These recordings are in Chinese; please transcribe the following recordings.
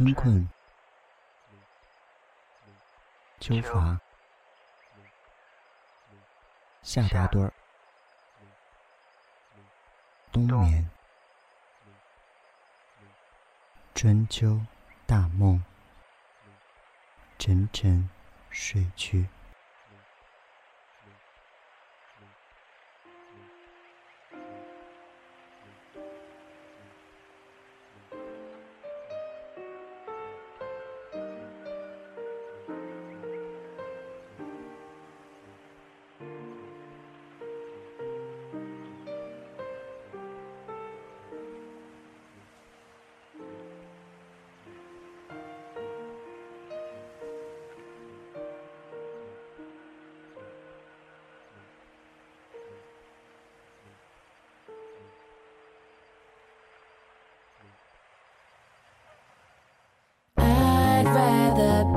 春困，秋乏，夏打盹儿，冬眠，春秋大梦，沉沉睡去。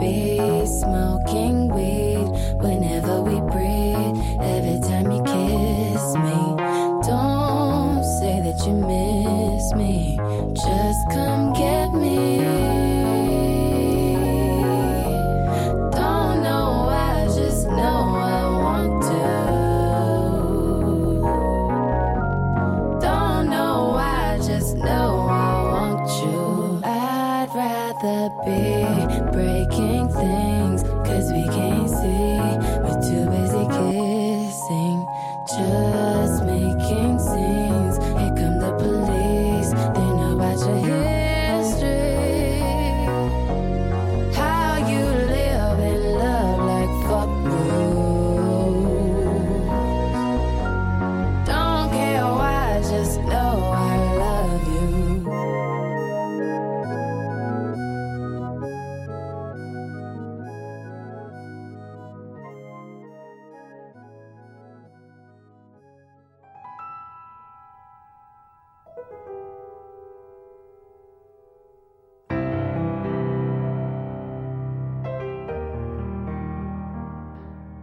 Be smoking weed whenever we breathe. Every time you kiss me, don't say that you miss me. Just come get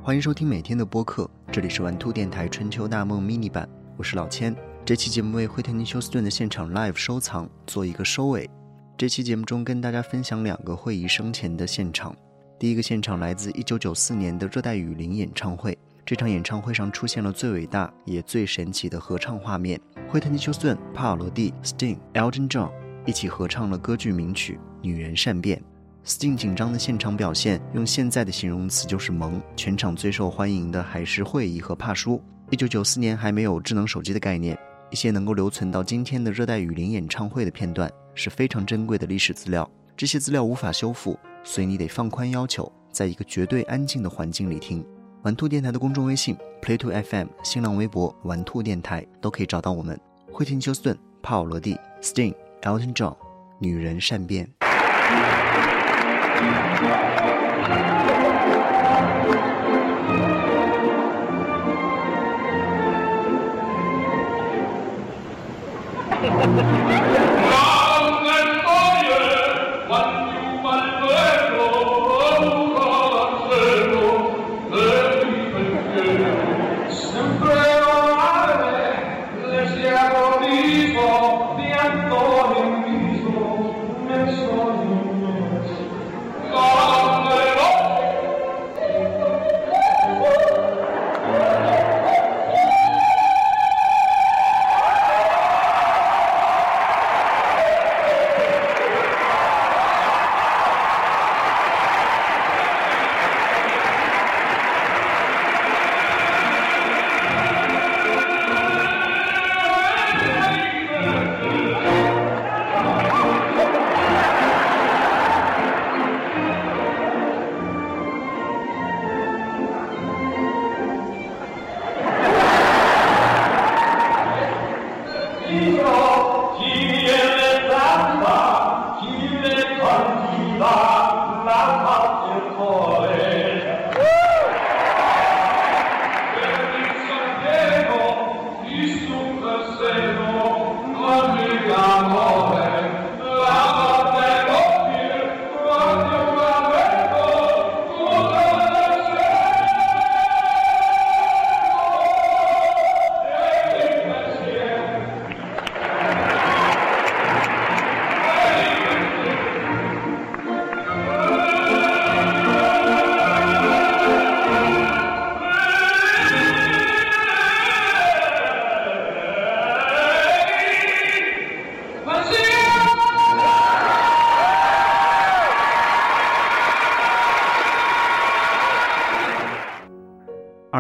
欢迎收听每天的播客，这里是玩兔电台春秋大梦 mini 版，我是老千。这期节目为惠特尼休斯顿的现场 live 收藏做一个收尾。这期节目中跟大家分享两个惠仪生前的现场。第一个现场来自1994年的热带雨林演唱会，这场演唱会上出现了最伟大也最神奇的合唱画面：惠特尼休斯顿、帕尔罗蒂、Sting、Elton John 一起合唱了歌剧名曲《女人善变》。Sting 紧张的现场表现，用现在的形容词就是萌。全场最受欢迎的还是惠仪和帕叔。一九九四年还没有智能手机的概念，一些能够留存到今天的热带雨林演唱会的片段是非常珍贵的历史资料。这些资料无法修复，所以你得放宽要求，在一个绝对安静的环境里听。玩兔电台的公众微信 PlayToFM、新浪微博玩兔电台都可以找到我们。惠特尼休斯顿、帕瓦罗蒂、Sting、Elton John，女人善变。Oh!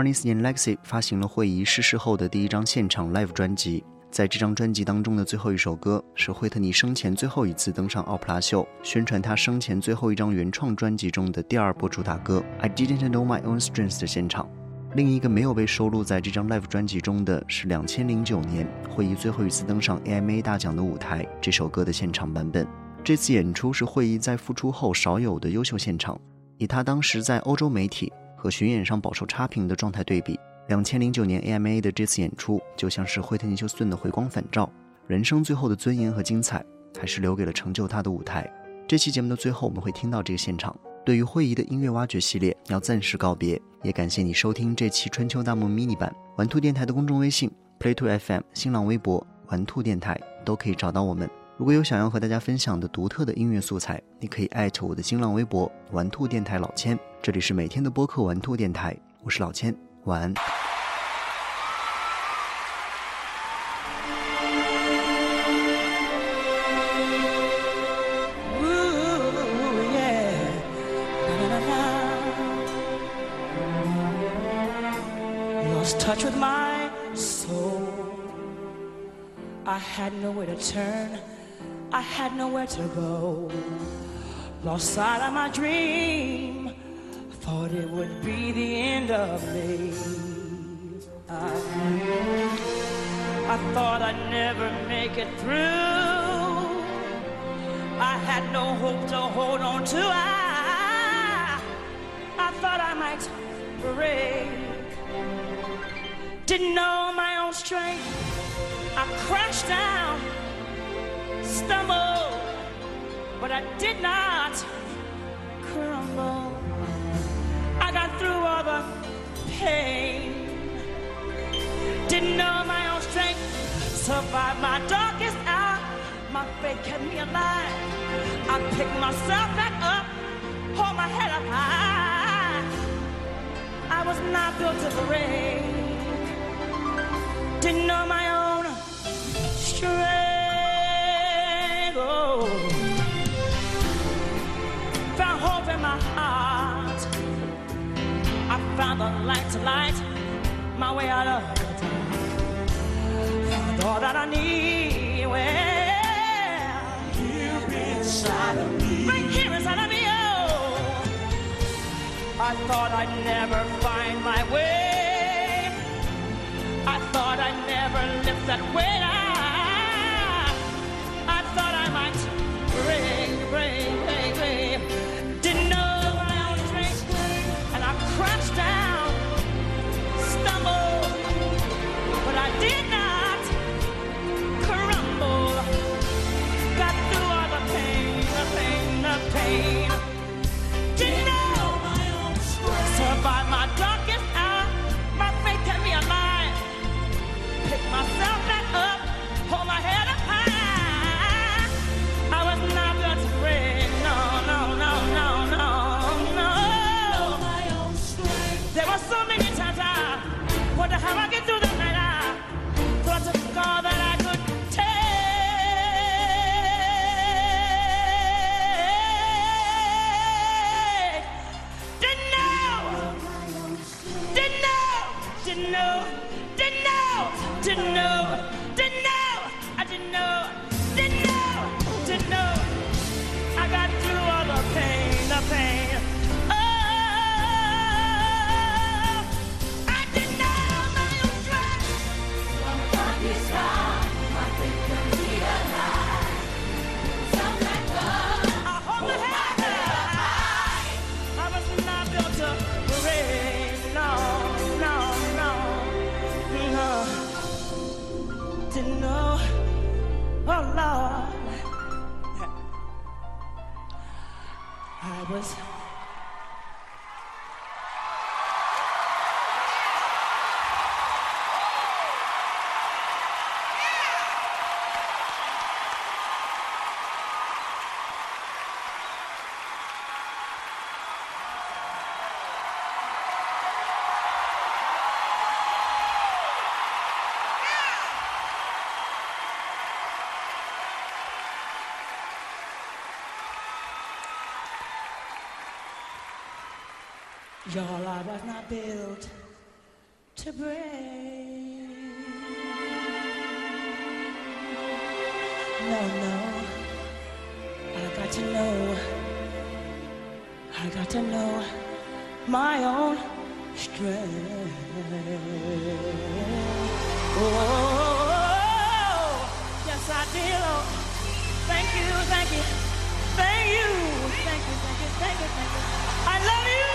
零四年，Lexi 发行了惠仪逝世后的第一张现场 live 专辑。在这张专辑当中的最后一首歌，是惠特尼生前最后一次登上奥普拉秀，宣传他生前最后一张原创专辑中的第二波主打歌《I Didn't Know My Own Strength》的现场。另一个没有被收录在这张 live 专辑中的是两千零九年惠仪最后一次登上 AMA 大奖的舞台这首歌的现场版本。这次演出是惠仪在复出后少有的优秀现场。以他当时在欧洲媒体和巡演上饱受差评的状态对比。两千零九年 AMA 的这次演出，就像是惠特尼休斯顿的回光返照，人生最后的尊严和精彩，还是留给了成就他的舞台。这期节目的最后，我们会听到这个现场。对于惠仪的音乐挖掘系列，要暂时告别，也感谢你收听这期春秋大梦 mini 版。玩兔电台的公众微信 Play to FM、新浪微博玩兔电台都可以找到我们。如果有想要和大家分享的独特的音乐素材，你可以艾特我的新浪微博玩兔电台老千。这里是每天的播客玩兔电台，我是老千。晚安。ahlosttouch with my soul. I had nowhere to turn. I had nowhere to go. Lost sight of my dream. Thought it would be the end of me. I, I thought I'd never make it through. I had no hope to hold on to. I, I thought I might break. Didn't know my own strength. I crashed down, stumbled, but I did not pain. Didn't know my own strength. Survived my darkest hour. My faith kept me alive. I picked myself back up, hold my head up high. I was not built to break. Didn't know my own strength. Oh. Light to light my way out of. Found all that I need. Well, here inside of me. Right here inside of me. Oh, I thought I'd never find my way. pues. Y'all, I was not built to break. No, no, I got to know. I got to know my own strength. Oh, yes, I did. Oh, thank you, thank you, thank you, thank you, thank you, thank you, thank you. I love you.